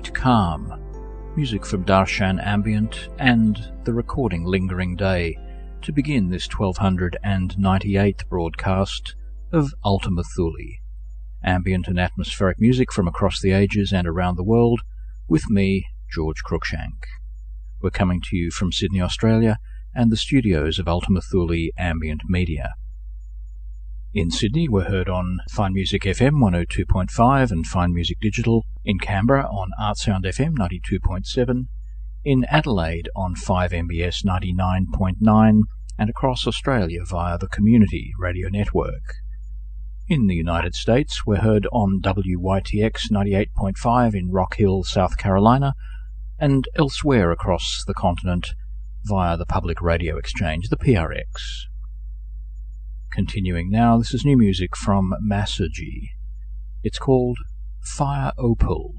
White Calm, music from Darshan Ambient, and the recording Lingering Day to begin this 1298th broadcast of Ultima Thule, ambient and atmospheric music from across the ages and around the world, with me, George Cruikshank. We're coming to you from Sydney, Australia, and the studios of Ultima Thule Ambient Media. In Sydney, we're heard on Fine Music FM 102.5 and Fine Music Digital. In Canberra on Artsound FM 92.7. In Adelaide on 5MBS 99.9 and across Australia via the Community Radio Network. In the United States, we're heard on WYTX 98.5 in Rock Hill, South Carolina, and elsewhere across the continent via the Public Radio Exchange, the PRX. Continuing now, this is new music from Massagey. It's called Fire Opal.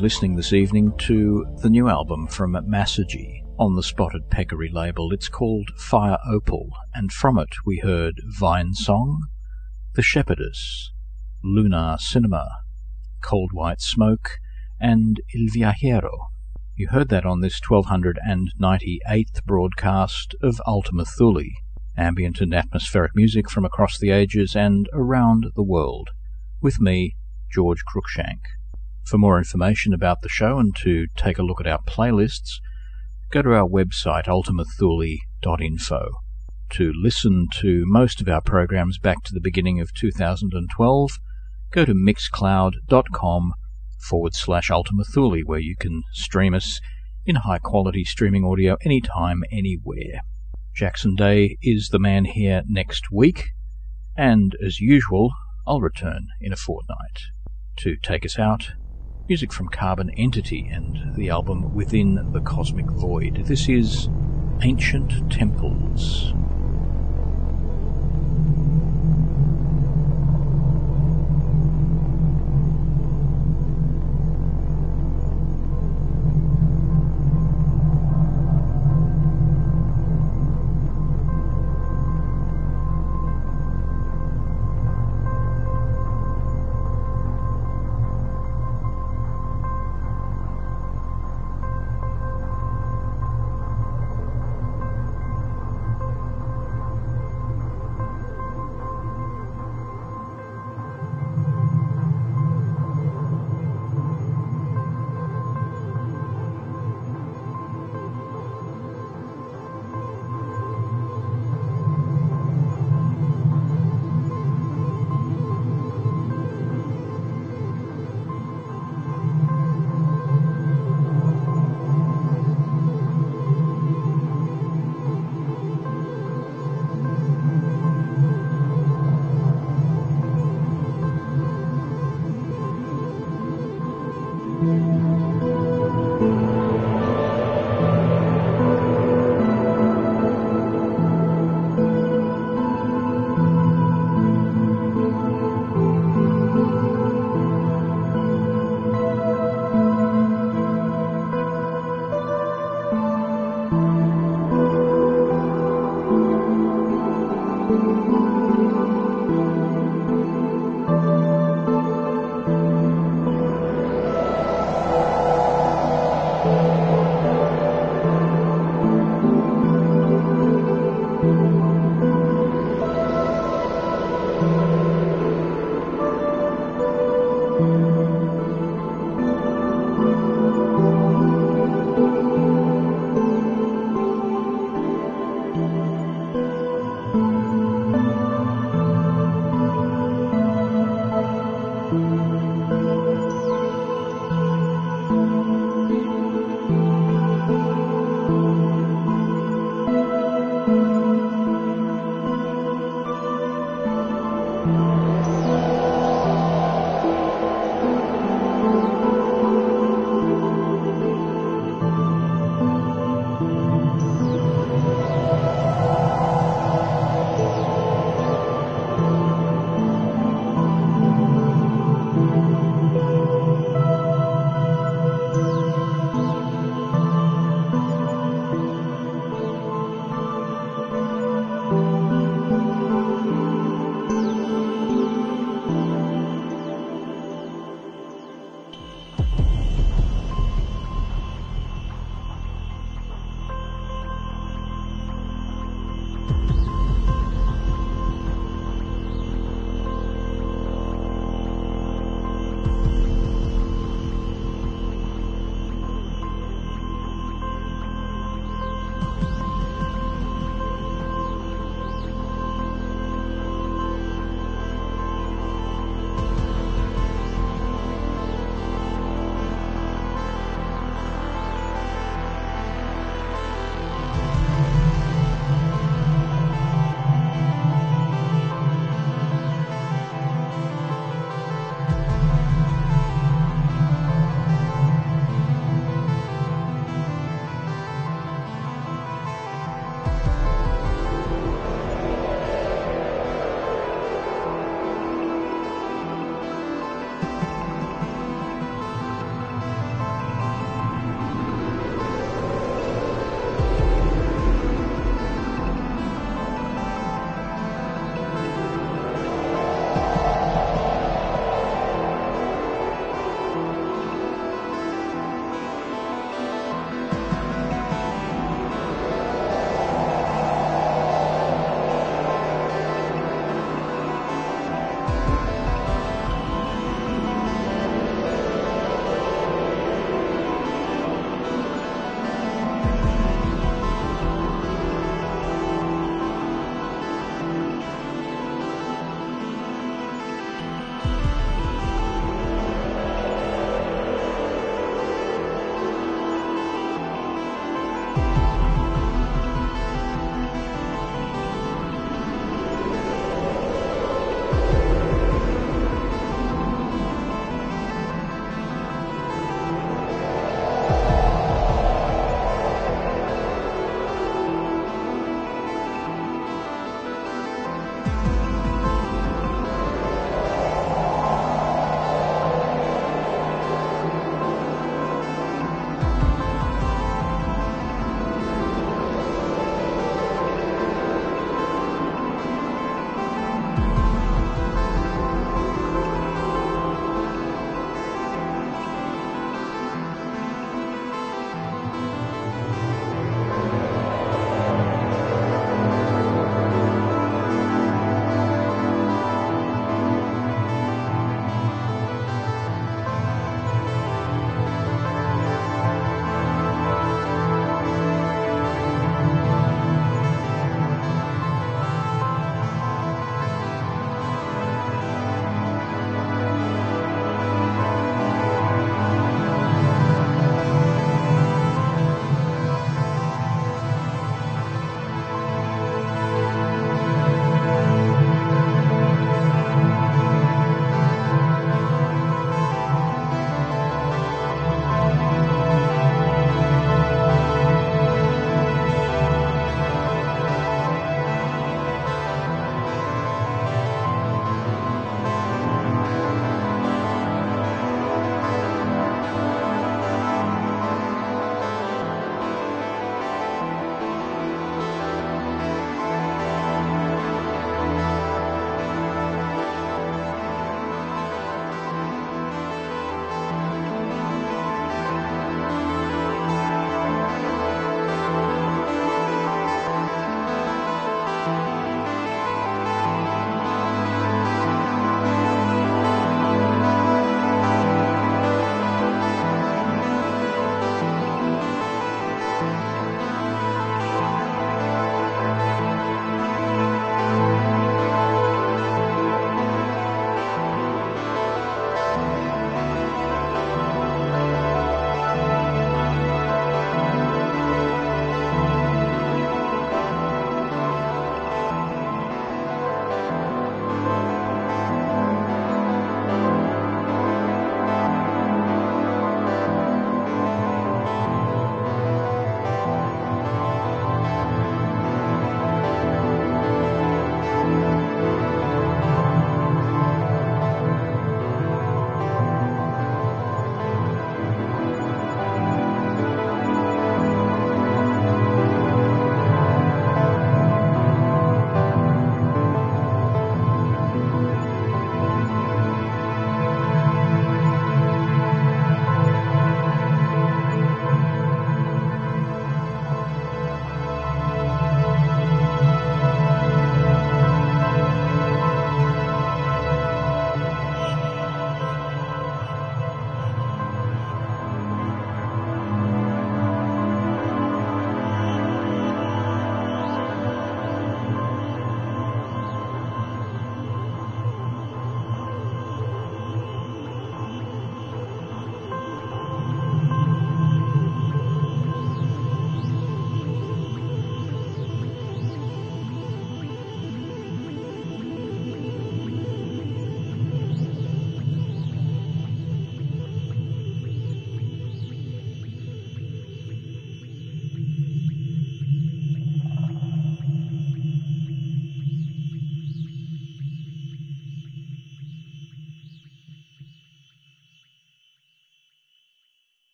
Listening this evening to the new album from Massagy on the Spotted Peccary label. It's called Fire Opal, and from it we heard Vine Song, The Shepherdess, Lunar Cinema, Cold White Smoke, and Il Viajero. You heard that on this 1298th broadcast of Ultima Thule, ambient and atmospheric music from across the ages and around the world, with me, George Cruikshank. For more information about the show and to take a look at our playlists, go to our website ultimathule.info. To listen to most of our programs back to the beginning of 2012, go to mixcloud.com forward slash Ultima Thule, where you can stream us in high quality streaming audio anytime, anywhere. Jackson Day is the man here next week, and as usual, I'll return in a fortnight. To take us out, music from Carbon Entity and the album Within the Cosmic Void. This is Ancient Temples.